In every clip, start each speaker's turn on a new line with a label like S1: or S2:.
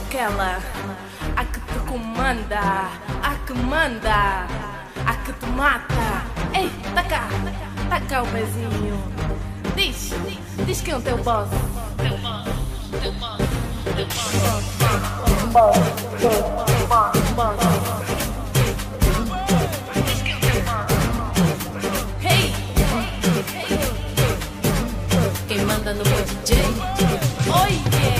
S1: aquela A que te comanda, a que manda A que te mata. Ei, tá cá, tá cá o pezinho. Diz, diz quem é o teu boss. Teu boss, teu boss, teu boss Boss, boss, boss Diz quem é o teu boss Hey,
S2: Quem manda no meu DJ Oi,
S1: oh, yeah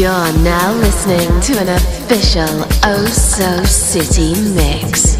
S3: You're now listening to an official Oh So City mix.